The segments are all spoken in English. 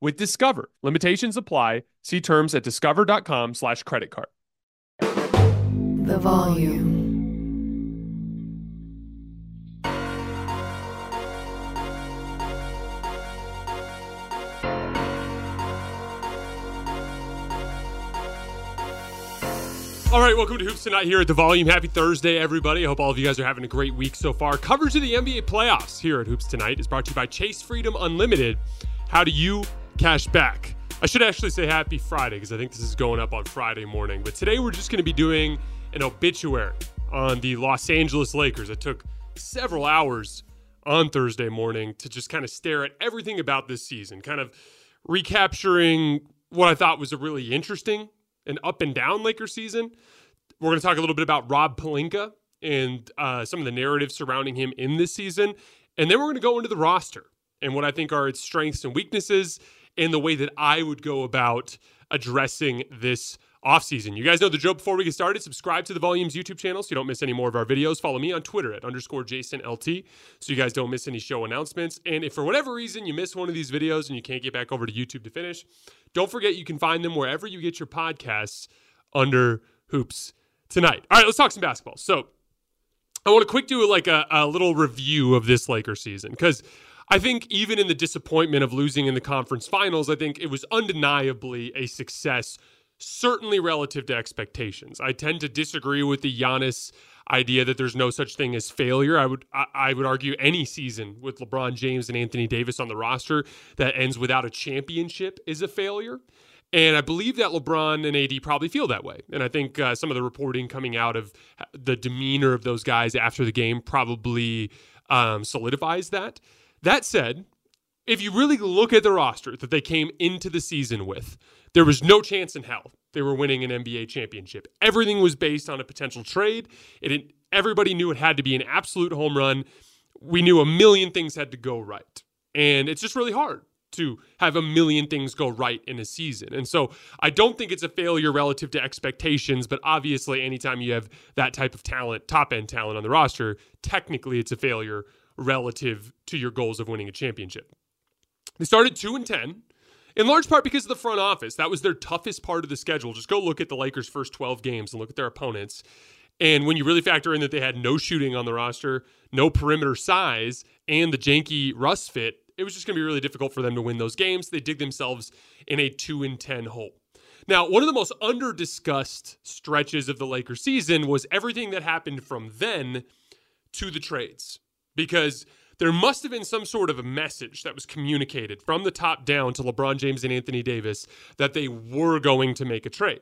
with Discover. Limitations apply. See terms at discover.com slash credit card. The volume. All right, welcome to Hoops Tonight here at the Volume. Happy Thursday, everybody. I hope all of you guys are having a great week so far. Coverage of the NBA playoffs here at Hoops Tonight is brought to you by Chase Freedom Unlimited. How do you cash back? I should actually say happy Friday because I think this is going up on Friday morning. But today we're just going to be doing an obituary on the Los Angeles Lakers. It took several hours on Thursday morning to just kind of stare at everything about this season, kind of recapturing what I thought was a really interesting and up and down Lakers season. We're going to talk a little bit about Rob Pelinka and uh, some of the narrative surrounding him in this season. And then we're going to go into the roster and what I think are its strengths and weaknesses and the way that I would go about addressing this offseason. You guys know the drill before we get started. Subscribe to the Volumes YouTube channel so you don't miss any more of our videos. Follow me on Twitter at underscore JasonLT so you guys don't miss any show announcements. And if for whatever reason you miss one of these videos and you can't get back over to YouTube to finish, don't forget you can find them wherever you get your podcasts under Hoops tonight. All right, let's talk some basketball. So I want to quick do like a, a little review of this Laker season because I think even in the disappointment of losing in the conference finals, I think it was undeniably a success, certainly relative to expectations. I tend to disagree with the Giannis idea that there's no such thing as failure. I would I, I would argue any season with LeBron James and Anthony Davis on the roster that ends without a championship is a failure. And I believe that LeBron and AD probably feel that way. And I think uh, some of the reporting coming out of the demeanor of those guys after the game probably um, solidifies that. That said, if you really look at the roster that they came into the season with, there was no chance in hell they were winning an NBA championship. Everything was based on a potential trade. It everybody knew it had to be an absolute home run. We knew a million things had to go right. And it's just really hard to have a million things go right in a season. And so I don't think it's a failure relative to expectations, but obviously anytime you have that type of talent, top end talent on the roster, technically it's a failure relative to your goals of winning a championship. They started 2 and 10 in large part because of the front office. That was their toughest part of the schedule. Just go look at the Lakers' first 12 games and look at their opponents. And when you really factor in that they had no shooting on the roster, no perimeter size, and the janky Russ fit, it was just going to be really difficult for them to win those games. They dig themselves in a 2 and 10 hole. Now, one of the most under discussed stretches of the Lakers season was everything that happened from then to the trades because there must have been some sort of a message that was communicated from the top down to LeBron James and Anthony Davis that they were going to make a trade.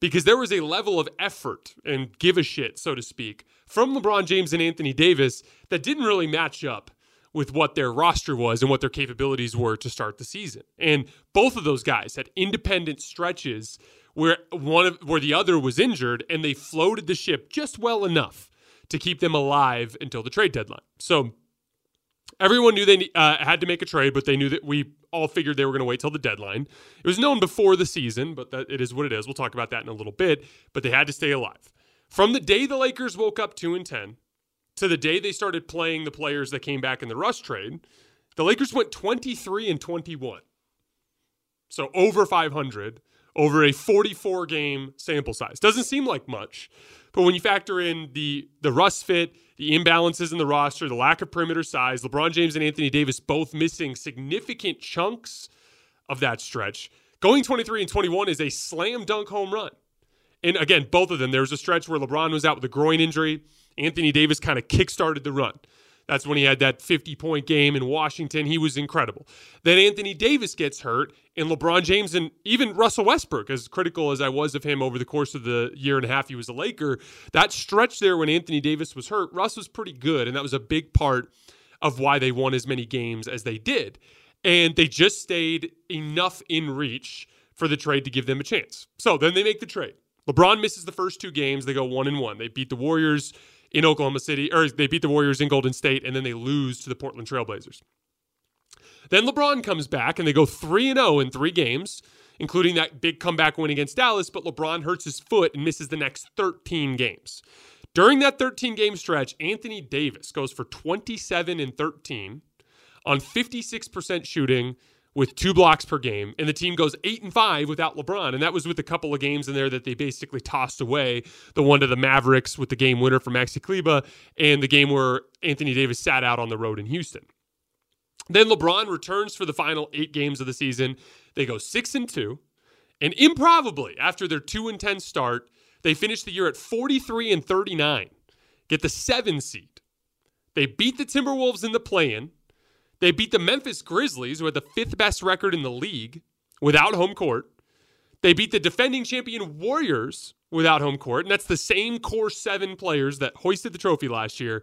Because there was a level of effort and give a shit, so to speak, from LeBron James and Anthony Davis that didn't really match up with what their roster was and what their capabilities were to start the season. And both of those guys had independent stretches where one of, where the other was injured and they floated the ship just well enough to keep them alive until the trade deadline. So everyone knew they uh, had to make a trade, but they knew that we all figured they were going to wait till the deadline. It was known before the season, but that it is what it is. We'll talk about that in a little bit. But they had to stay alive. From the day the Lakers woke up 2 and 10 to the day they started playing the players that came back in the Russ trade, the Lakers went 23 and 21. So over 500 over a 44 game sample size. Doesn't seem like much, but when you factor in the the Russ fit, the imbalances in the roster, the lack of perimeter size, LeBron James and Anthony Davis both missing significant chunks of that stretch, going 23 and 21 is a slam dunk home run. And again, both of them, there was a stretch where LeBron was out with a groin injury. Anthony Davis kind of kickstarted the run. That's when he had that 50 point game in Washington. He was incredible. Then Anthony Davis gets hurt, and LeBron James and even Russell Westbrook, as critical as I was of him over the course of the year and a half he was a Laker, that stretch there when Anthony Davis was hurt, Russ was pretty good. And that was a big part of why they won as many games as they did. And they just stayed enough in reach for the trade to give them a chance. So then they make the trade. LeBron misses the first two games. They go one and one. They beat the Warriors in Oklahoma City, or they beat the Warriors in Golden State, and then they lose to the Portland Trailblazers. Then LeBron comes back and they go 3 0 in three games, including that big comeback win against Dallas, but LeBron hurts his foot and misses the next 13 games. During that 13 game stretch, Anthony Davis goes for 27 and 13 on 56% shooting with two blocks per game, and the team goes eight and five without LeBron. And that was with a couple of games in there that they basically tossed away. The one to the Mavericks with the game winner for Maxi Kleber, and the game where Anthony Davis sat out on the road in Houston. Then LeBron returns for the final eight games of the season. They go six and two, and improbably, after their two and ten start, they finish the year at 43 and 39, get the seven seed. They beat the Timberwolves in the play-in they beat the Memphis Grizzlies, who had the fifth best record in the league without home court. They beat the defending champion Warriors without home court, and that's the same core seven players that hoisted the trophy last year.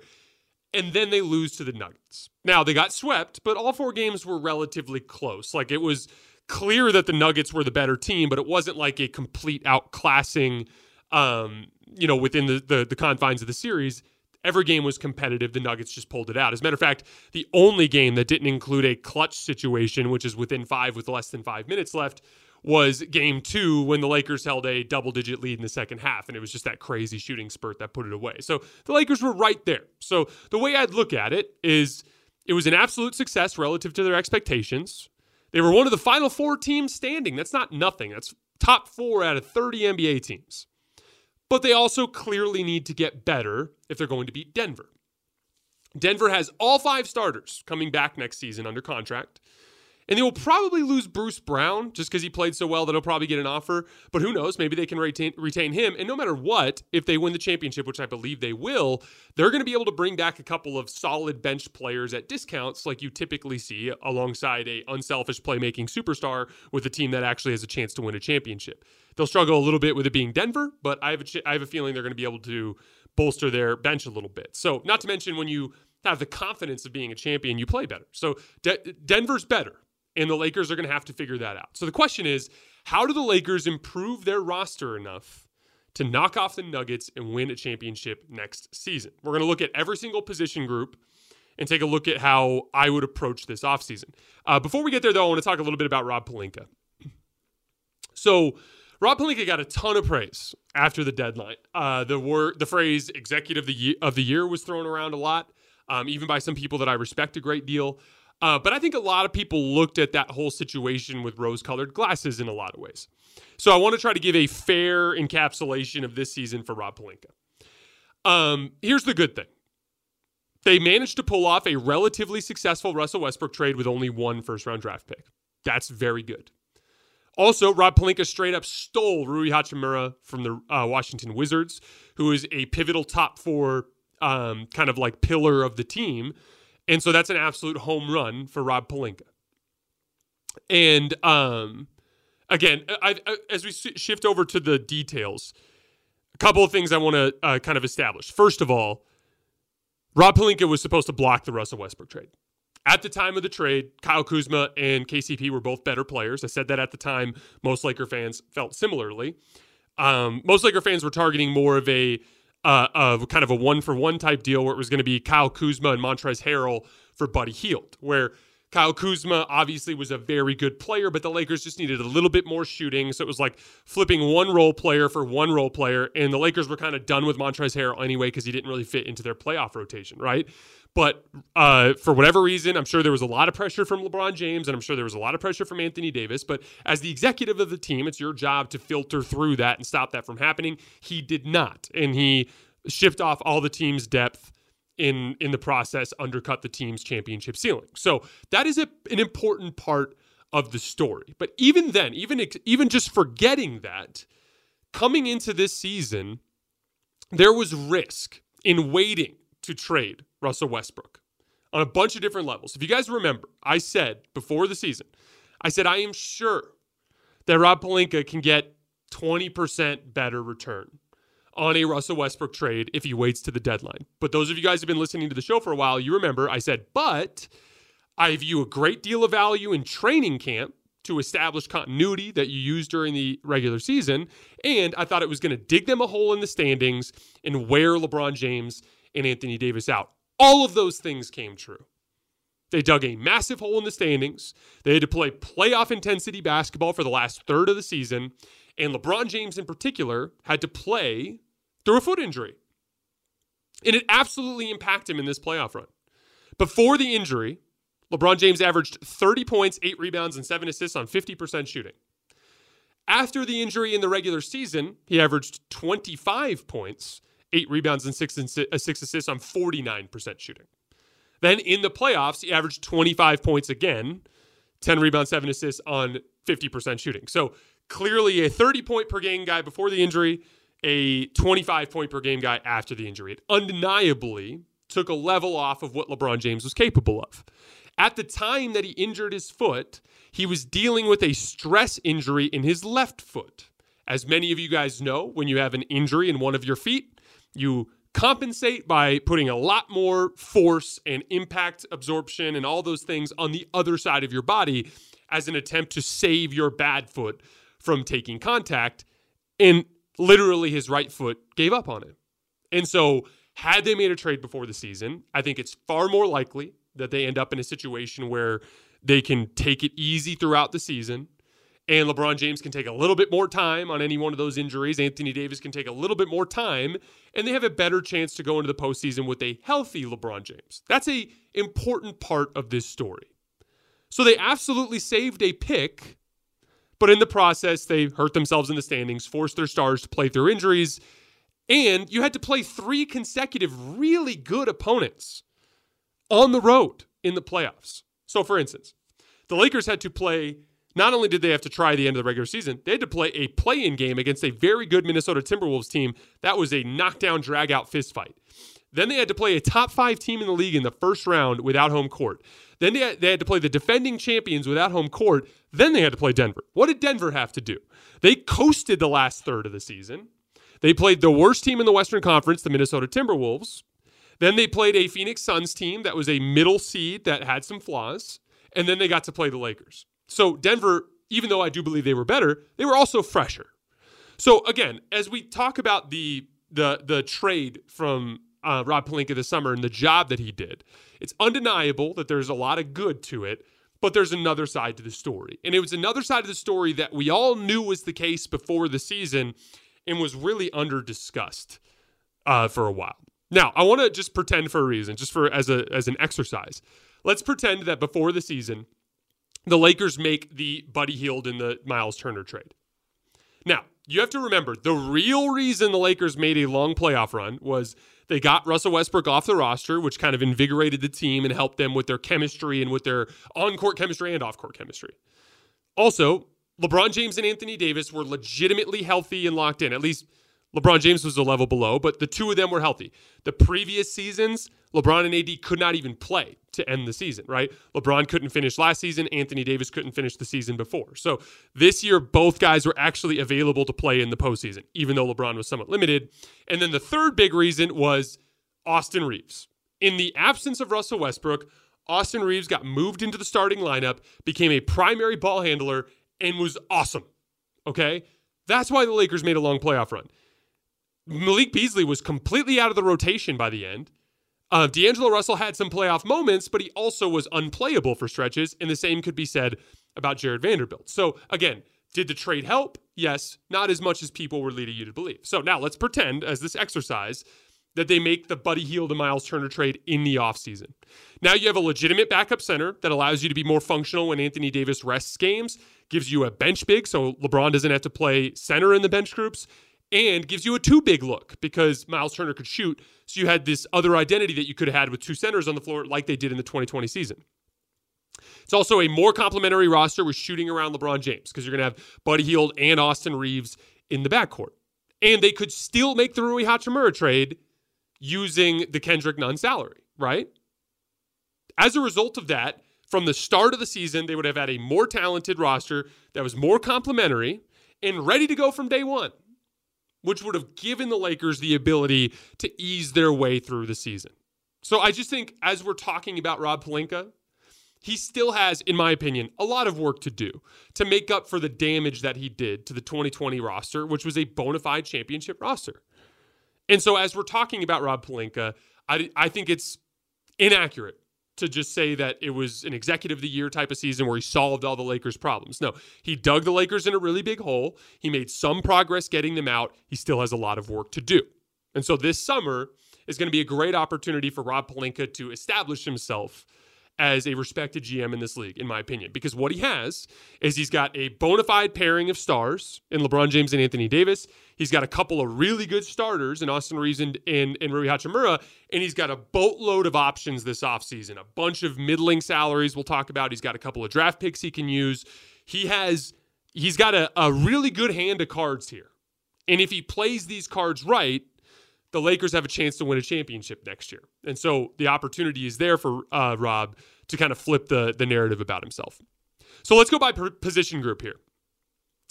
And then they lose to the Nuggets. Now, they got swept, but all four games were relatively close. Like it was clear that the Nuggets were the better team, but it wasn't like a complete outclassing, um, you know, within the, the, the confines of the series every game was competitive. The Nuggets just pulled it out. As a matter of fact, the only game that didn't include a clutch situation, which is within five with less than five minutes left, was game two when the Lakers held a double digit lead in the second half. And it was just that crazy shooting spurt that put it away. So the Lakers were right there. So the way I'd look at it is it was an absolute success relative to their expectations. They were one of the final four teams standing. That's not nothing. That's top four out of 30 NBA teams but they also clearly need to get better if they're going to beat Denver. Denver has all five starters coming back next season under contract. And they will probably lose Bruce Brown just because he played so well that he'll probably get an offer. But who knows? Maybe they can retain, retain him. And no matter what, if they win the championship, which I believe they will, they're going to be able to bring back a couple of solid bench players at discounts like you typically see alongside a unselfish playmaking superstar with a team that actually has a chance to win a championship. They'll struggle a little bit with it being Denver, but I have a, ch- I have a feeling they're going to be able to bolster their bench a little bit. So, not to mention when you have the confidence of being a champion, you play better. So, De- Denver's better and the Lakers are going to have to figure that out. So the question is, how do the Lakers improve their roster enough to knock off the Nuggets and win a championship next season? We're going to look at every single position group and take a look at how I would approach this offseason. Uh, before we get there, though, I want to talk a little bit about Rob Pelinka. So, Rob Pelinka got a ton of praise after the deadline. Uh, the word, the phrase "executive of the year, of the year" was thrown around a lot, um, even by some people that I respect a great deal. Uh, but I think a lot of people looked at that whole situation with rose colored glasses in a lot of ways. So I want to try to give a fair encapsulation of this season for Rob Pelinka. Um, here's the good thing they managed to pull off a relatively successful Russell Westbrook trade with only one first round draft pick. That's very good. Also, Rob Pelinka straight up stole Rui Hachimura from the uh, Washington Wizards, who is a pivotal top four um, kind of like pillar of the team and so that's an absolute home run for Rob Pelinka. And um, again, I, I, as we shift over to the details, a couple of things I want to uh, kind of establish. First of all, Rob Pelinka was supposed to block the Russell Westbrook trade. At the time of the trade, Kyle Kuzma and KCP were both better players. I said that at the time. Most Laker fans felt similarly. Um, most Laker fans were targeting more of a uh, of kind of a one for one type deal where it was going to be Kyle Kuzma and Montrezl Harrell for Buddy Hield, where Kyle Kuzma obviously was a very good player, but the Lakers just needed a little bit more shooting. So it was like flipping one role player for one role player. And the Lakers were kind of done with Montrezl Harrell anyway because he didn't really fit into their playoff rotation, right? But uh, for whatever reason, I'm sure there was a lot of pressure from LeBron James, and I'm sure there was a lot of pressure from Anthony Davis. But as the executive of the team, it's your job to filter through that and stop that from happening. He did not, and he shipped off all the team's depth in in the process, undercut the team's championship ceiling. So that is a, an important part of the story. But even then, even even just forgetting that, coming into this season, there was risk in waiting to trade Russell Westbrook on a bunch of different levels. If you guys remember, I said before the season, I said I am sure that Rob Pelinka can get 20% better return on a Russell Westbrook trade if he waits to the deadline. But those of you guys who have been listening to the show for a while, you remember I said, but I view a great deal of value in training camp to establish continuity that you use during the regular season. And I thought it was going to dig them a hole in the standings and wear LeBron James and Anthony Davis out. All of those things came true. They dug a massive hole in the standings. They had to play playoff intensity basketball for the last third of the season. And LeBron James, in particular, had to play through a foot injury. And it absolutely impacted him in this playoff run. Before the injury, LeBron James averaged 30 points, eight rebounds, and seven assists on 50% shooting. After the injury in the regular season, he averaged 25 points, eight rebounds, and six, and uh, six assists on 49% shooting. Then in the playoffs, he averaged 25 points again, 10 rebounds, seven assists on 50% shooting. So clearly a 30 point per game guy before the injury, a 25 point per game guy after the injury. It undeniably took a level off of what LeBron James was capable of. At the time that he injured his foot, he was dealing with a stress injury in his left foot. As many of you guys know, when you have an injury in one of your feet, you compensate by putting a lot more force and impact absorption and all those things on the other side of your body as an attempt to save your bad foot from taking contact. And literally his right foot gave up on him. And so, had they made a trade before the season, I think it's far more likely that they end up in a situation where they can take it easy throughout the season. And LeBron James can take a little bit more time on any one of those injuries. Anthony Davis can take a little bit more time, and they have a better chance to go into the postseason with a healthy LeBron James. That's a important part of this story. So they absolutely saved a pick but in the process, they hurt themselves in the standings, forced their stars to play through injuries, and you had to play three consecutive really good opponents on the road in the playoffs. So, for instance, the Lakers had to play. Not only did they have to try the end of the regular season, they had to play a play in game against a very good Minnesota Timberwolves team. That was a knockdown, drag out fist fight. Then they had to play a top five team in the league in the first round without home court. Then they had, they had to play the defending champions without home court. Then they had to play Denver. What did Denver have to do? They coasted the last third of the season. They played the worst team in the Western Conference, the Minnesota Timberwolves. Then they played a Phoenix Suns team that was a middle seed that had some flaws. And then they got to play the Lakers. So Denver, even though I do believe they were better, they were also fresher. So again, as we talk about the the the trade from uh, Rob Pelinka this summer and the job that he did, it's undeniable that there's a lot of good to it, but there's another side to the story. And it was another side of the story that we all knew was the case before the season and was really under discussed uh, for a while. Now, I want to just pretend for a reason, just for as a as an exercise. Let's pretend that before the season, the Lakers make the Buddy Hield and the Miles Turner trade. Now, you have to remember the real reason the Lakers made a long playoff run was they got Russell Westbrook off the roster, which kind of invigorated the team and helped them with their chemistry and with their on court chemistry and off court chemistry. Also, LeBron James and Anthony Davis were legitimately healthy and locked in. At least LeBron James was a level below, but the two of them were healthy. The previous seasons, LeBron and AD could not even play to end the season, right? LeBron couldn't finish last season. Anthony Davis couldn't finish the season before. So this year, both guys were actually available to play in the postseason, even though LeBron was somewhat limited. And then the third big reason was Austin Reaves. In the absence of Russell Westbrook, Austin Reaves got moved into the starting lineup, became a primary ball handler, and was awesome. Okay? That's why the Lakers made a long playoff run. Malik Beasley was completely out of the rotation by the end. Uh, D'Angelo Russell had some playoff moments, but he also was unplayable for stretches, and the same could be said about Jarred Vanderbilt. So again, did the trade help? Yes, not as much as people were leading you to believe. So now let's pretend, as this exercise, that they make the Buddy Hield and Miles Turner trade in the offseason. Now you have a legitimate backup center that allows you to be more functional when Anthony Davis rests games, gives you a bench big so LeBron doesn't have to play center in the bench groups, and gives you a two big look because Miles Turner could shoot. So you had this other identity that you could have had with two centers on the floor like they did in the 2020 season. It's also a more complementary roster with shooting around LeBron James because you're going to have Buddy Hield and Austin Reaves in the backcourt. And they could still make the Rui Hachimura trade using the Kendrick Nunn salary, right? As a result of that, from the start of the season, they would have had a more talented roster that was more complementary and ready to go from day one, which would have given the Lakers the ability to ease their way through the season. So I just think as we're talking about Rob Pelinka, he still has, in my opinion, a lot of work to do to make up for the damage that he did to the 2020 roster, which was a bona fide championship roster. And so, as we're talking about Rob Pelinka, I, I think it's inaccurate to just say that it was an executive of the year type of season where he solved all the Lakers' problems. No, he dug the Lakers in a really big hole. He made some progress getting them out. He still has a lot of work to do. And so, this summer is going to be a great opportunity for Rob Pelinka to establish himself as a respected GM in this league, in my opinion, because what he has is he's got a bona fide pairing of stars in LeBron James and Anthony Davis. He's got a couple of really good starters in Austin Reaves and, and, and Rui Hachimura, and he's got a boatload of options this offseason, a bunch of middling salaries we'll talk about. He's got a couple of draft picks he can use. He has he's got a, a really good hand of cards here. And if he plays these cards right, the Lakers have a chance to win a championship next year. And so the opportunity is there for uh, Rob to kind of flip the, the narrative about himself. So let's go by position group here.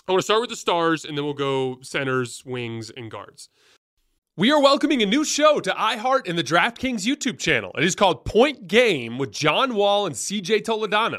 I want to start with the stars and then we'll go centers, wings, and guards. We are welcoming a new show to iHeart and the DraftKings YouTube channel. It is called Point Game with John Wall and CJ Toledano.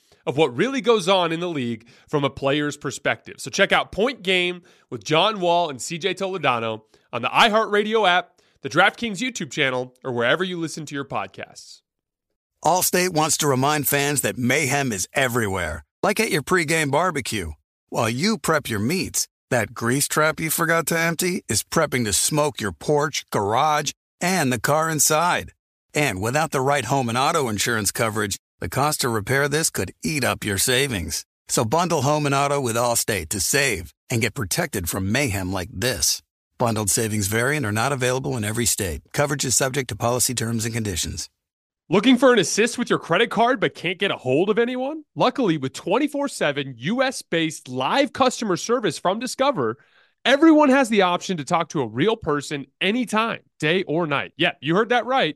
of what really goes on in the league from a player's perspective. So check out Point Game with John Wall and CJ Toledano on the iHeartRadio app, the DraftKings YouTube channel, or wherever you listen to your podcasts. Allstate wants to remind fans that mayhem is everywhere, like at your pregame barbecue. While you prep your meats, that grease trap you forgot to empty is prepping to smoke your porch, garage, and the car inside. And without the right home and auto insurance coverage, the cost to repair this could eat up your savings. So bundle home and auto with Allstate to save and get protected from mayhem like this. Bundled savings variant are not available in every state. Coverage is subject to policy terms and conditions. Looking for an assist with your credit card but can't get a hold of anyone? Luckily, with 24 7 US based live customer service from Discover, everyone has the option to talk to a real person anytime, day or night. Yeah, you heard that right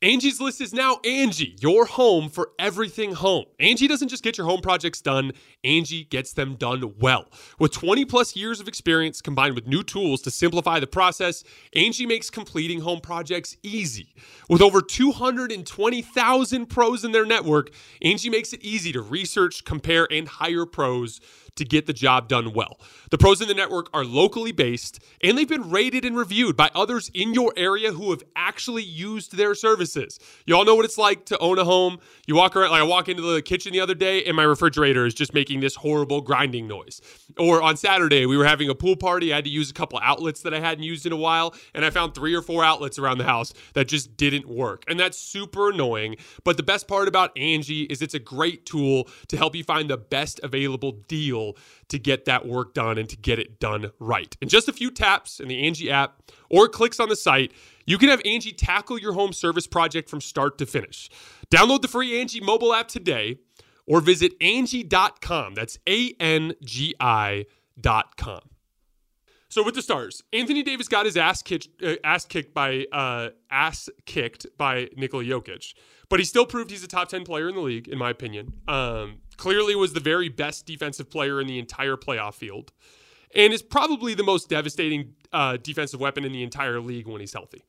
Angie's List is now Angie, your home for everything home. Angie doesn't just get your home projects done, Angie gets them done well. With 20 plus years of experience combined with new tools to simplify the process, Angie makes completing home projects easy. With over 220,000 pros in their network, Angie makes it easy to research, compare, and hire pros to get the job done well. The pros in the network are locally based and they've been rated and reviewed by others in your area who have actually used their services. You all know what it's like to own a home. You walk around, like I walk into the kitchen the other day and my refrigerator is just making this horrible grinding noise. Or on Saturday, we were having a pool party. I had to use a couple outlets that I hadn't used in a while and I found three or four outlets around the house that just didn't work. And that's super annoying. But the best part about Angie is it's a great tool to help you find the best available deal to get that work done and to get it done right. In just a few taps in the Angie app or clicks on the site, you can have Angie tackle your home service project from start to finish. Download the free Angie mobile app today or visit Angie.com. That's A N G I.com. So with the stars, Anthony Davis got his ass kicked, uh, ass kicked by uh, ass kicked by Nikola Jokic, but he still proved he's a top ten player in the league, in my opinion. Um, clearly, was the very best defensive player in the entire playoff field, and is probably the most devastating uh, defensive weapon in the entire league when he's healthy.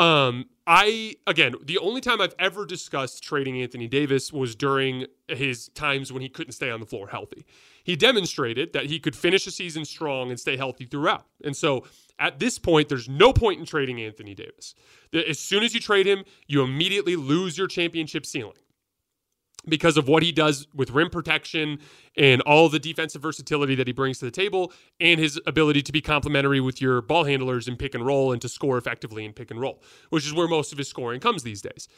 Um, I again, the only time I've ever discussed trading Anthony Davis was during his times when he couldn't stay on the floor healthy. He demonstrated that he could finish a season strong and stay healthy throughout. And so at this point, there's no point in trading Anthony Davis. As soon as you trade him, you immediately lose your championship ceiling because of what he does with rim protection and all the defensive versatility that he brings to the table and his ability to be complementary with your ball handlers in pick and roll and to score effectively in pick and roll, which is where most of his scoring comes these days.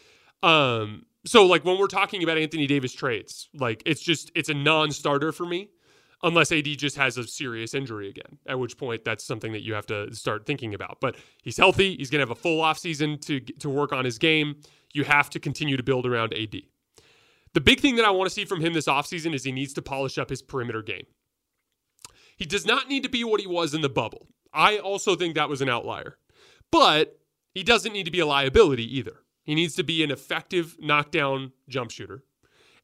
Um, so like when we're talking about Anthony Davis trades, like it's just it's a non-starter for me unless AD just has a serious injury again, at which point that's something that you have to start thinking about. But he's healthy, he's going to have a full offseason to to work on his game. You have to continue to build around AD. The big thing that I want to see from him this offseason is he needs to polish up his perimeter game. He does not need to be what he was in the bubble. I also think that was an outlier. But he doesn't need to be a liability either. He needs to be an effective knockdown jump shooter.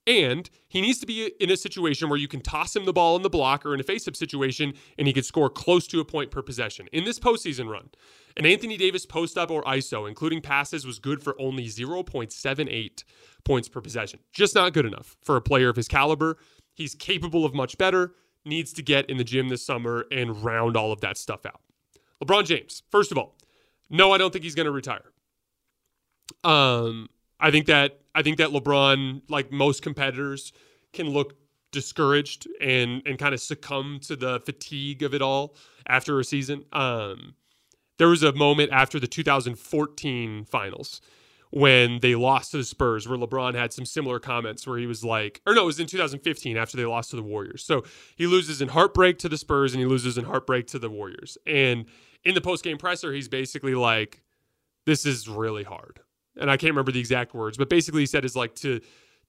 And he needs to be in a situation where you can toss him the ball in the block or in a face up situation and he could score close to a point per possession. In this postseason run, an Anthony Davis post up or ISO, including passes, was good for only 0.78 points per possession. Just not good enough for a player of his caliber. He's capable of much better, needs to get in the gym this summer and round all of that stuff out. LeBron James, first of all, no, I don't think he's going to retire. Um, I think that I think that LeBron, like most competitors, can look discouraged and and kind of succumb to the fatigue of it all after a season. Um, there was a moment after the 2014 finals when they lost to the Spurs where LeBron had some similar comments where he was like, or no, it was in 2015 after they lost to the Warriors. So he loses in heartbreak to the Spurs and he loses in heartbreak to the Warriors. And in the post game presser, he's basically like, this is really hard. And I can't remember the exact words, but basically he said is like to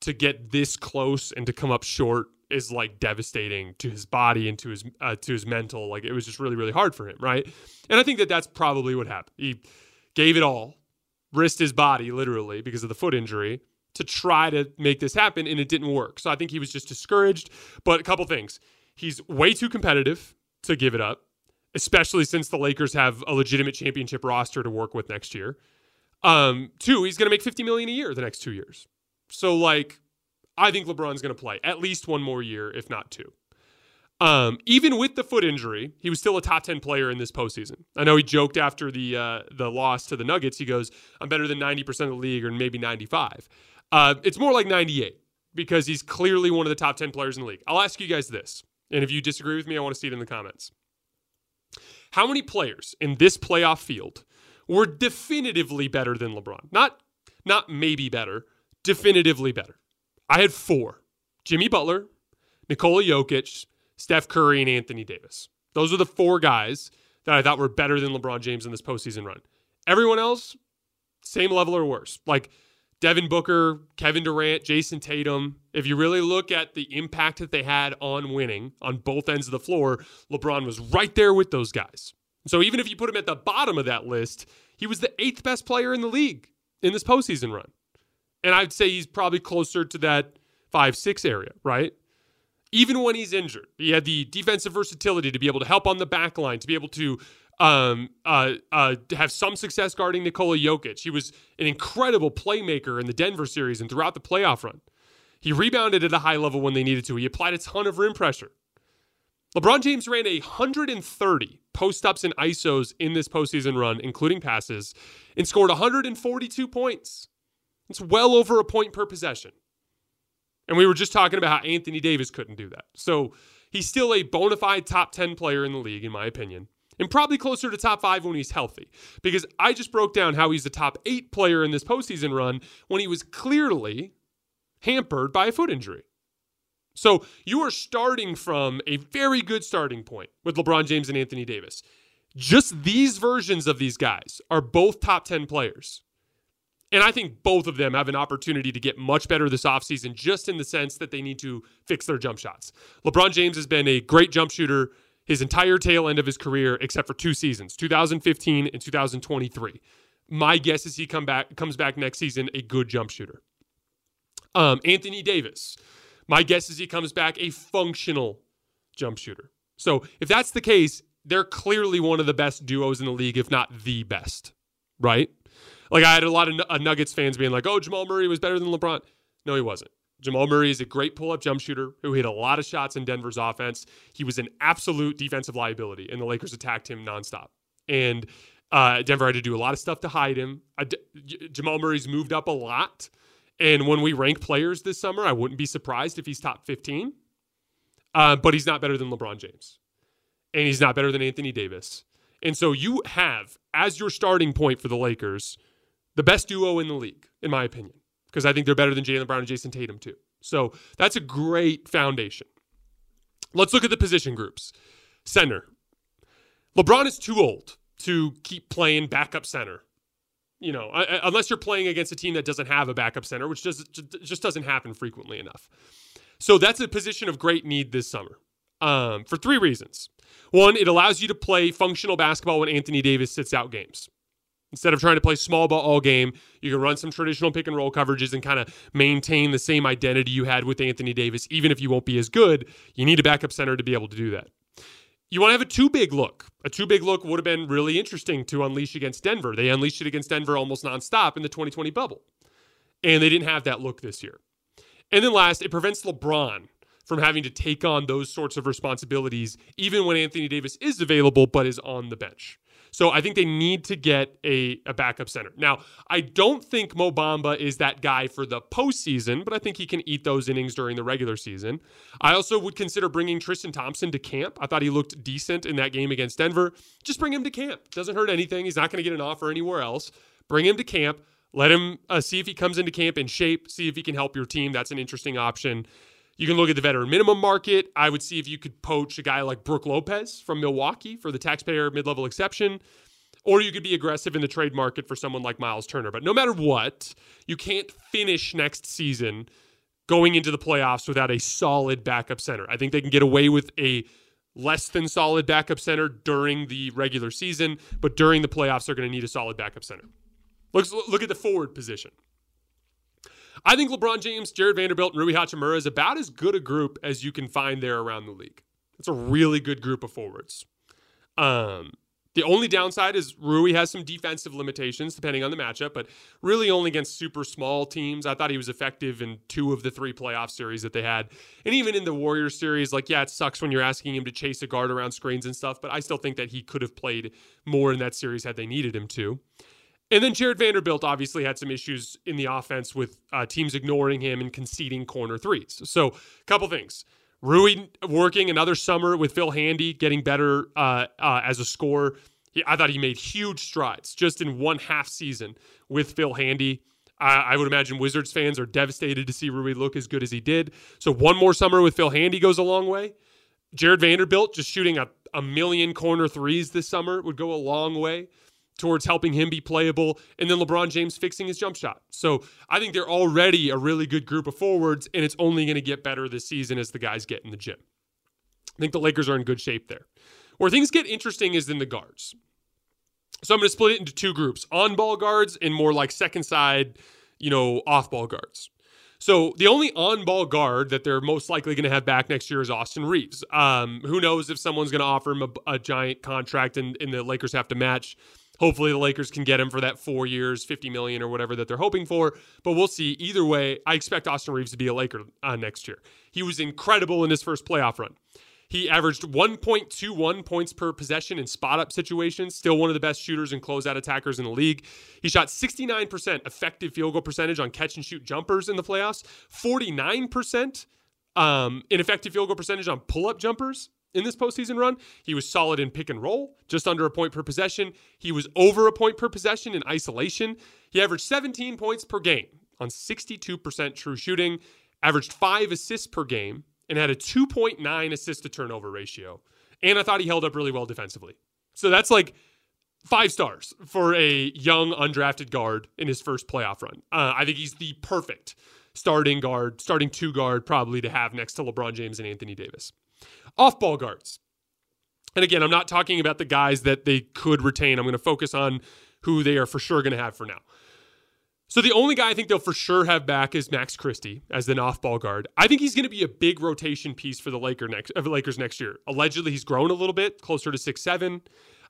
to get this close and to come up short is like devastating to his body and to his uh, to his mental. Like it was just really really hard for him, right? And I think that that's probably what happened. He gave it all, risked his body literally because of the foot injury to try to make this happen, and it didn't work. So I think he was just discouraged. But a couple things: he's way too competitive to give it up, especially since the Lakers have a legitimate championship roster to work with next year. Um, two, he's going to make 50 million a year the next two years. So like, I think LeBron's going to play at least one more year, if not two. Um, even with the foot injury, he was still a top 10 player in this postseason. I know he joked after the uh, the loss to the Nuggets. He goes, I'm better than 90% of the league or maybe 95. Uh, it's more like 98 because he's clearly one of the top 10 players in the league. I'll ask you guys this. And if you disagree with me, I want to see it in the comments. How many players in this playoff field were definitively better than LeBron. Not not maybe better, definitively better. I had four. Jimmy Butler, Nikola Jokic, Steph Curry, and Anthony Davis. Those are the four guys that I thought were better than LeBron James in this postseason run. Everyone else, same level or worse. Like Devin Booker, Kevin Durant, Jayson Tatum. If you really look at the impact that they had on winning on both ends of the floor, LeBron was right there with those guys. So even if you put him at the bottom of that list, he was the eighth best player in the league in this postseason run. And I'd say he's probably closer to that five, six area, right? Even when he's injured, he had the defensive versatility to be able to help on the back line, to be able to um, uh, uh, have some success guarding Nikola Jokic. He was an incredible playmaker in the Denver series and throughout the playoff run. He rebounded at a high level when they needed to. He applied a ton of rim pressure. LeBron James ran a 130 post ups and ISOs in this postseason run, including passes, and scored 142 points. It's well over a point per possession. And we were just talking about how Anthony Davis couldn't do that. So he's still a bona fide top 10 player in the league, in my opinion, and probably closer to top five when he's healthy. Because I just broke down how he's the top eight player in this postseason run when he was clearly hampered by a foot injury. So you are starting from a very good starting point with LeBron James and Anthony Davis. Just these versions of these guys are both top 10 players. And I think both of them have an opportunity to get much better this offseason, just in the sense that they need to fix their jump shots. LeBron James has been a great jump shooter his entire tail end of his career, except for two seasons, 2015 and 2023. My guess is he come back comes back next season a good jump shooter. Um, Anthony Davis. My guess is he comes back a functional jump shooter. So if that's the case, they're clearly one of the best duos in the league, if not the best, right? Like I had a lot of uh, Nuggets fans being like, "Oh, Jamal Murray was better than LeBron." No, he wasn't. Jamal Murray is a great pull up jump shooter who hit a lot of shots in Denver's offense. He was an absolute defensive liability, and the Lakers attacked him nonstop. And uh, Denver had to do a lot of stuff to hide him. Jamal Murray's moved up a lot. And when we rank players this summer, I wouldn't be surprised if he's top 15. Uh, but he's not better than LeBron James. And he's not better than Anthony Davis. And so you have, as your starting point for the Lakers, the best duo in the league, in my opinion because I think they're better than Jaylen Brown and Jayson Tatum too. So that's a great foundation. Let's look at the position groups. Center. LeBron is too old to keep playing backup center. You know, unless you're playing against a team that doesn't have a backup center, which just just doesn't happen frequently enough. So that's a position of great need this summer um, for three reasons. One, it allows you to play functional basketball when Anthony Davis sits out games. Instead of trying to play small ball all game, you can run some traditional pick and roll coverages and kind of maintain the same identity you had with Anthony Davis, even if you won't be as good. You need a backup center to be able to do that. You want to have a two big look. A two big look would have been really interesting to unleash against Denver. They unleashed it against Denver almost nonstop in the 2020 bubble. And they didn't have that look this year. And then last, it prevents LeBron from having to take on those sorts of responsibilities, even when Anthony Davis is available but is on the bench. So I think they need to get a, a backup center. Now, I don't think Mo Bamba is that guy for the postseason, but I think he can eat those innings during the regular season. I also would consider bringing Tristan Thompson to camp. I thought he looked decent in that game against Denver. Just bring him to camp. Doesn't hurt anything. He's not going to get an offer anywhere else. Bring him to camp. Let him uh, see if he comes into camp in shape, see if he can help your team. That's an interesting option. You can look at the veteran minimum market. I would see if you could poach a guy like Brook Lopez from Milwaukee for the taxpayer mid level exception. Or you could be aggressive in the trade market for someone like Miles Turner. But no matter what, you can't finish next season going into the playoffs without a solid backup center. I think they can get away with a less than solid backup center during the regular season, but during the playoffs, they're going to need a solid backup center. Look, look at the forward position. I think LeBron James, Jarred Vanderbilt, and Rui Hachimura is about as good a group as you can find there around the league. It's a really good group of forwards. Um, the only downside is Rui has some defensive limitations depending on the matchup, but really only against super small teams. I thought he was effective in two of the three playoff series that they had. And even in the Warriors series, like, yeah, it sucks when you're asking him to chase a guard around screens and stuff, but I still think that he could have played more in that series had they needed him to. And then Jarred Vanderbilt obviously had some issues in the offense with uh, teams ignoring him and conceding corner threes. So, a couple things. Rui working another summer with Phil Handy, getting better uh, uh, as a scorer. He, I thought he made huge strides just in one half season with Phil Handy. I would imagine Wizards fans are devastated to see Rui look as good as he did. So, one more summer with Phil Handy goes a long way. Jarred Vanderbilt just shooting a, a million corner threes this summer would go a long way towards helping him be playable, and then LeBron James fixing his jump shot. So I think they're already a really good group of forwards, and it's only going to get better this season as the guys get in the gym. I think the Lakers are in good shape there. Where things get interesting is in the guards. So I'm going to split it into two groups on ball guards and more like second side, you know, off ball guards. So the only on-ball guard that they're most likely going to have back next year is Austin Reaves. Um, who knows if someone's going to offer him a, a giant contract and, and, the Lakers have to match Hopefully the Lakers can get him for that four years, 50 million or whatever that they're hoping for. But we'll see. Either way, I expect Austin Reaves to be a Laker uh, next year. He was incredible in his first playoff run. He averaged 1.21 points per possession in spot up situations, still one of the best shooters and closeout attackers in the league. He shot 69% effective field goal percentage on catch and shoot jumpers in the playoffs, 49% um, in effective field goal percentage on pull up jumpers in this postseason run. He was solid in pick and roll, just under a point per possession. He was over a point per possession in isolation. He averaged 17 points per game on 62% true shooting, averaged five assists per game, and had a 2.9 assist to turnover ratio. And I thought he held up really well defensively. So that's like five stars for a young undrafted guard in his first playoff run. Uh, I think he's the perfect starting guard, starting two guard probably to have next to LeBron James and Anthony Davis. Off ball guards. And again, I'm not talking about the guys that they could retain. I'm going to focus on who they are for sure going to have for now. So the only guy I think they'll for sure have back is Max Christie as an off-ball guard. I think he's going to be a big rotation piece for the next, uh, Lakers next year. Allegedly, he's grown a little bit, closer to six seven.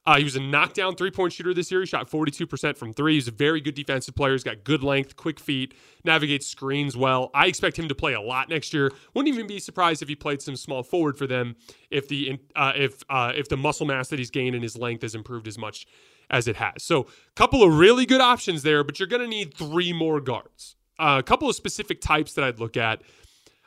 Uh, he was a knockdown three point shooter this year. He shot 42% from three. He's a very good defensive player. He's got good length, quick feet, navigates screens well. I expect him to play a lot next year. Wouldn't even be surprised if he played some small forward for them if the uh, if uh, if the muscle mass that he's gained and his length has improved as much as it has. So, a couple of really good options there, but you're going to need three more guards. Uh, a couple of specific types that I'd look at.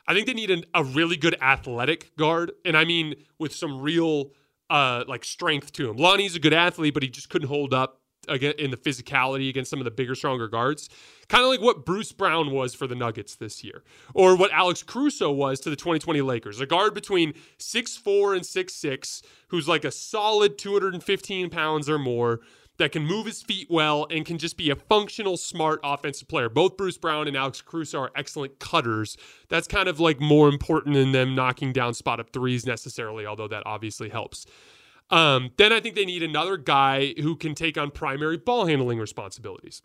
I think they need an, a really good athletic guard, and I mean with some real uh, like strength to him. Lonnie's a good athlete, but he just couldn't hold up again in the physicality against some of the bigger, stronger guards. Kind of like what Bruce Brown was for the Nuggets this year, or what Alex Caruso was to the 2020 Lakers. A guard between six four and six six, who's like a solid 215 pounds or more that can move his feet well and can just be a functional, smart offensive player. Both Bruce Brown and Alex Caruso are excellent cutters. That's kind of like more important than them knocking down spot up threes necessarily, although that obviously helps. Um, then I think they need another guy who can take on primary ball handling responsibilities.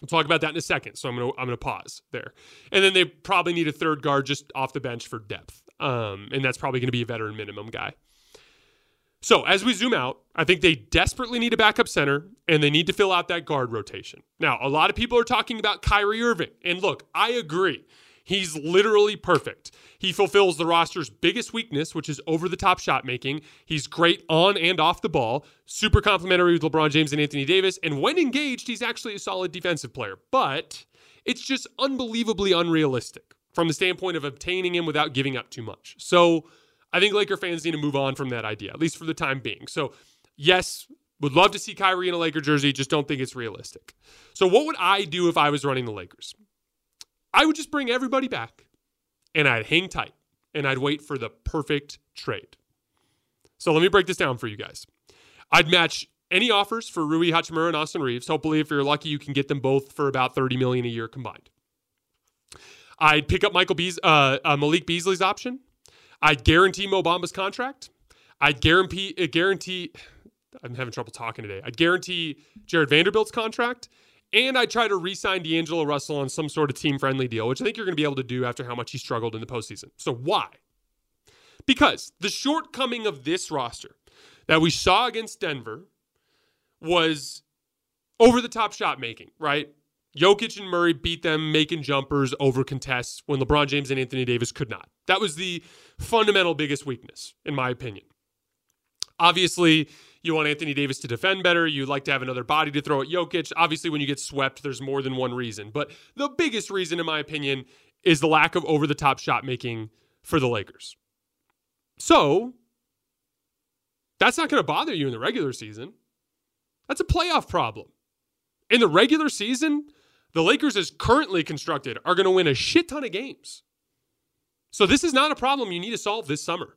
We'll talk about that in a second, so I'm gonna I'm gonna pause there. And then they probably need a third guard just off the bench for depth, um, and that's probably to be a veteran minimum guy. So as we zoom out, I think they desperately need a backup center and they need to fill out that guard rotation. Now, a lot of people are talking about Kyrie Irving. And look, I agree. He's literally perfect. He fulfills the roster's biggest weakness, which is over the top shot making. He's great on and off the ball, super complementary with LeBron James and Anthony Davis. And when engaged, he's actually a solid defensive player. But it's just unbelievably unrealistic from the standpoint of obtaining him without giving up too much. So, I think Laker fans need to move on from that idea, at least for the time being. So, yes, would love to see Kyrie in a Laker jersey, just don't think it's realistic. So, what would I do if I was running the Lakers? I would just bring everybody back and I'd hang tight and I'd wait for the perfect trade. So, let me break this down for you guys. I'd match any offers for Rui Hachimura and Austin Reaves. Hopefully, if you're lucky, you can get them both for about 30 million a year combined. I'd pick up Michael Beas- uh, uh, Malik Beasley's option. I'd guarantee Mo Bamba's contract. I'd guarantee uh, guarantee. I'm having trouble talking today. I'd guarantee Jarred Vanderbilt's contract, and I'd try to re-sign D'Angelo Russell on some sort of team-friendly deal, which I think you're going to be able to do after how much he struggled in the postseason. So why? Because the shortcoming of this roster that we saw against Denver was over the top shot making, right? Jokic and Murray beat them making jumpers over contests when LeBron James and Anthony Davis could not. That was the fundamental biggest weakness, in my opinion. Obviously, you want Anthony Davis to defend better. You'd like to have another body to throw at Jokic. Obviously, when you get swept, there's more than one reason. But the biggest reason, in my opinion, is the lack of over the top shot making for the Lakers. So, that's not going to bother you in the regular season. That's a playoff problem. In the regular season, the Lakers, as currently constructed, are going to win a shit ton of games. So this is not a problem you need to solve this summer.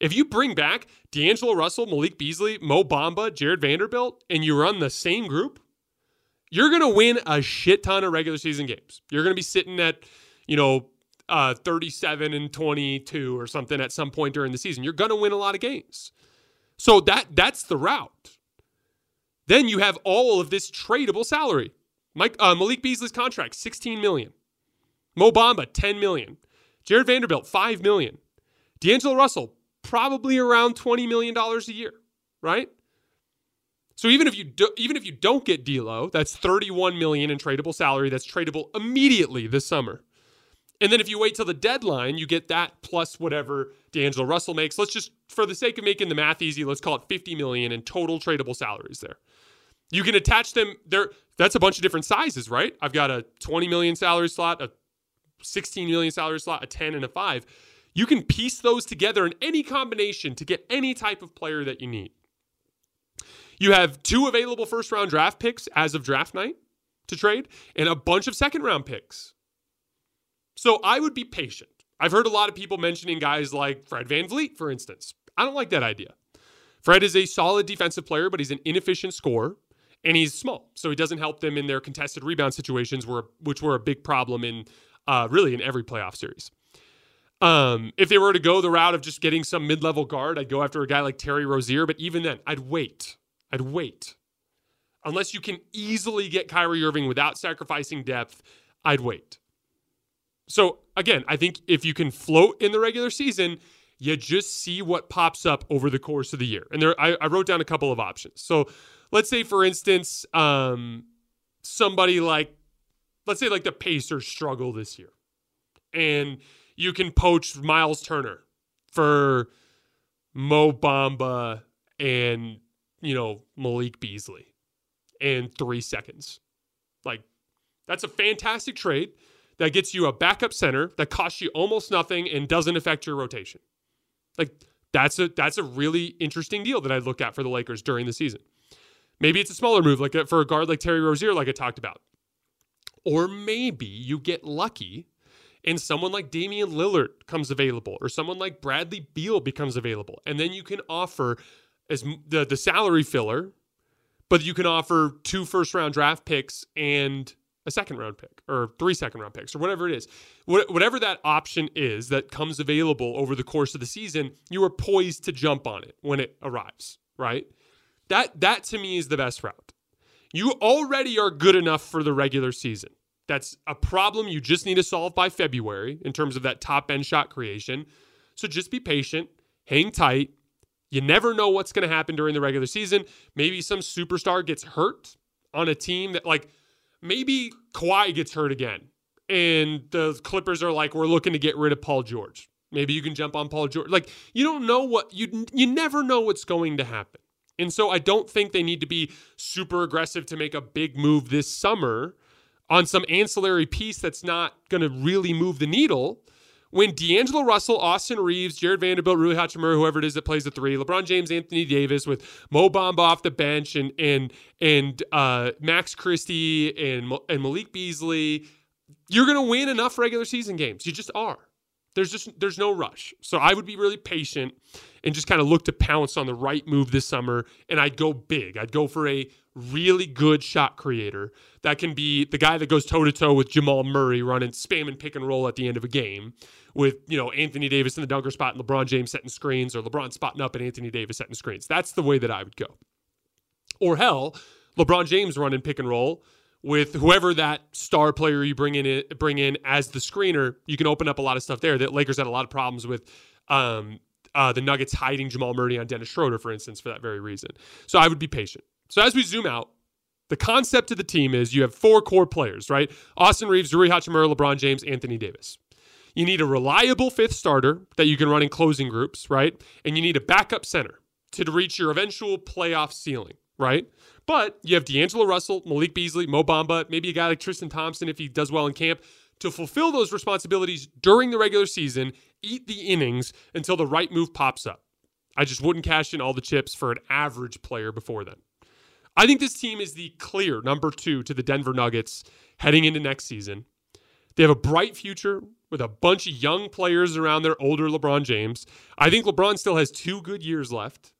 If you bring back D'Angelo Russell, Malik Beasley, Mo Bamba, Jarred Vanderbilt, and you run the same group, you're going to win a shit ton of regular season games. You're going to be sitting at, you know, uh, 37 and 22 or something at some point during the season. You're going to win a lot of games. So that that's the route. Then you have all of this tradable salary. Mike uh, Malik Beasley's contract, 16 million. Mo Bamba, 10 million. Jarred Vanderbilt, 5 million. D'Angelo Russell, probably around 20 million dollars a year, right? So even if you do, even if you don't get D'Lo, that's 31 million in tradable salary that's tradable immediately this summer. And then if you wait till the deadline, you get that plus whatever D'Angelo Russell makes. Let's just, for the sake of making the math easy, let's call it 50 million in total tradable salaries there. You can attach them there. That's a bunch of different sizes, right? I've got a 20 million salary slot, a 16 million salary slot, a 10 and a 5. You can piece those together in any combination to get any type of player that you need. You have two available first round draft picks as of draft night to trade and a bunch of second round picks. So I would be patient. I've heard a lot of people mentioning guys like Fred Van VanVleet, for instance. I don't like that idea Fred is a solid defensive player, but he's an inefficient scorer and he's small. So he doesn't help them in their contested rebound situations, which were a big problem in uh, really in every playoff series. Um, if they were to go the route of just getting some mid level guard, I'd go after a guy like Terry Rozier. But even then, I'd wait. I'd wait. Unless you can easily get Kyrie Irving without sacrificing depth, I'd wait. So again, I think if you can float in the regular season, you just see what pops up over the course of the year. And there, I, I wrote down a couple of options. So let's say, for instance, um, somebody like, let's say, like the Pacers struggle this year, and you can poach Miles Turner for Mo Bamba and you know Malik Beasley in three seconds. Like that's a fantastic trade that gets you a backup center that costs you almost nothing and doesn't affect your rotation. Like that's a that's a really interesting deal that I look at for the Lakers during the season. Maybe it's a smaller move, like for a guard like Terry Rozier, like I talked about, or maybe you get lucky and someone like Damian Lillard comes available, or someone like Bradley Beal becomes available, and then you can offer as the the salary filler, but you can offer two first round draft picks and a second round pick or three second round picks or whatever it is. whatever that option is that comes available over the course of the season, you are poised to jump on it when it arrives, right? That that to me is the best route. You already are good enough for the regular season. That's a problem you just need to solve by February in terms of that top end shot creation. So just be patient, hang tight. You never know what's going to happen during the regular season. Maybe some superstar gets hurt on a team that like maybe Kawhi gets hurt again and the Clippers are like, we're looking to get rid of Paul George. Maybe you can jump on Paul George. Like you don't know what you you never know what's going to happen. And so I don't think they need to be super aggressive to make a big move this summer on some ancillary piece that's not going to really move the needle. When D'Angelo Russell, Austin Reaves, Jarred Vanderbilt, Rui Hachimura, whoever it is that plays the three, LeBron James, Anthony Davis, with Mo Bamba off the bench, and and and uh, Max Christie and and Malik Beasley, you're going to win enough regular season games. You just are. There's just there's no rush. So I would be really patient and just kind of look to pounce on the right move this summer. And I'd go big. I'd go for a really good shot creator that can be the guy that goes toe to toe with Jamal Murray running spam and pick and roll at the end of a game with, you know, Anthony Davis in the dunker spot and LeBron James setting screens or LeBron spotting up and Anthony Davis setting screens. That's the way that I would go. Or hell, LeBron James running pick and roll with whoever that star player you bring in bring in as the screener, you can open up a lot of stuff there. That Lakers had a lot of problems with um, uh, the Nuggets hiding Jamal Murray on Dennis Schroeder, for instance, for that very reason. So I would be patient. So as we zoom out, the concept of the team is you have four core players, right? Austin Reaves, Rui Hachimura, LeBron James, Anthony Davis. You need a reliable fifth starter that you can run in closing groups, right? And you need a backup center to reach your eventual playoff ceiling, right? But you have D'Angelo Russell, Malik Beasley, Mo Bamba, maybe a guy like Tristan Thompson if he does well in camp to fulfill those responsibilities during the regular season, eat the innings until the right move pops up. I just wouldn't cash in all the chips for an average player before then. I think this team is the clear number two to the Denver Nuggets heading into next season. They have a bright future with a bunch of young players around their older LeBron James. I think LeBron still has two good years left.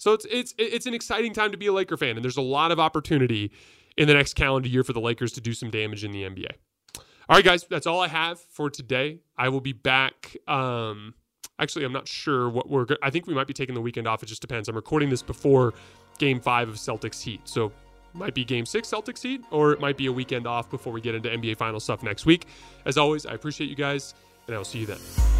So it's it's it's an exciting time to be a Laker fan, and there's a lot of opportunity in the next calendar year for the Lakers to do some damage in the NBA. All right, guys, that's all I have for today. I will be back. Um, actually, I'm not sure what we're. I think we might be taking the weekend off. It just depends. I'm recording this before Game Five of Celtics Heat, so might be Game Six Celtics Heat, or it might be a weekend off before we get into NBA final stuff next week. As always, I appreciate you guys, and I will see you then.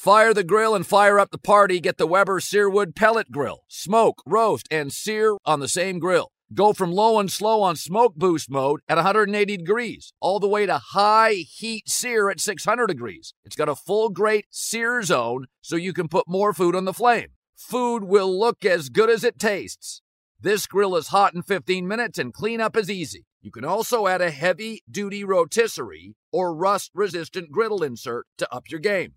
Fire the grill and fire up the party. Get the Weber Searwood Pellet Grill. Smoke, roast, and sear on the same grill. Go from low and slow on smoke boost mode at 180 degrees, all the way to high heat sear at 600 degrees. It's got a full grate sear zone so you can put more food on the flame. Food will look as good as it tastes. This grill is hot in 15 minutes and cleanup is easy. You can also add a heavy duty rotisserie or rust resistant griddle insert to up your game.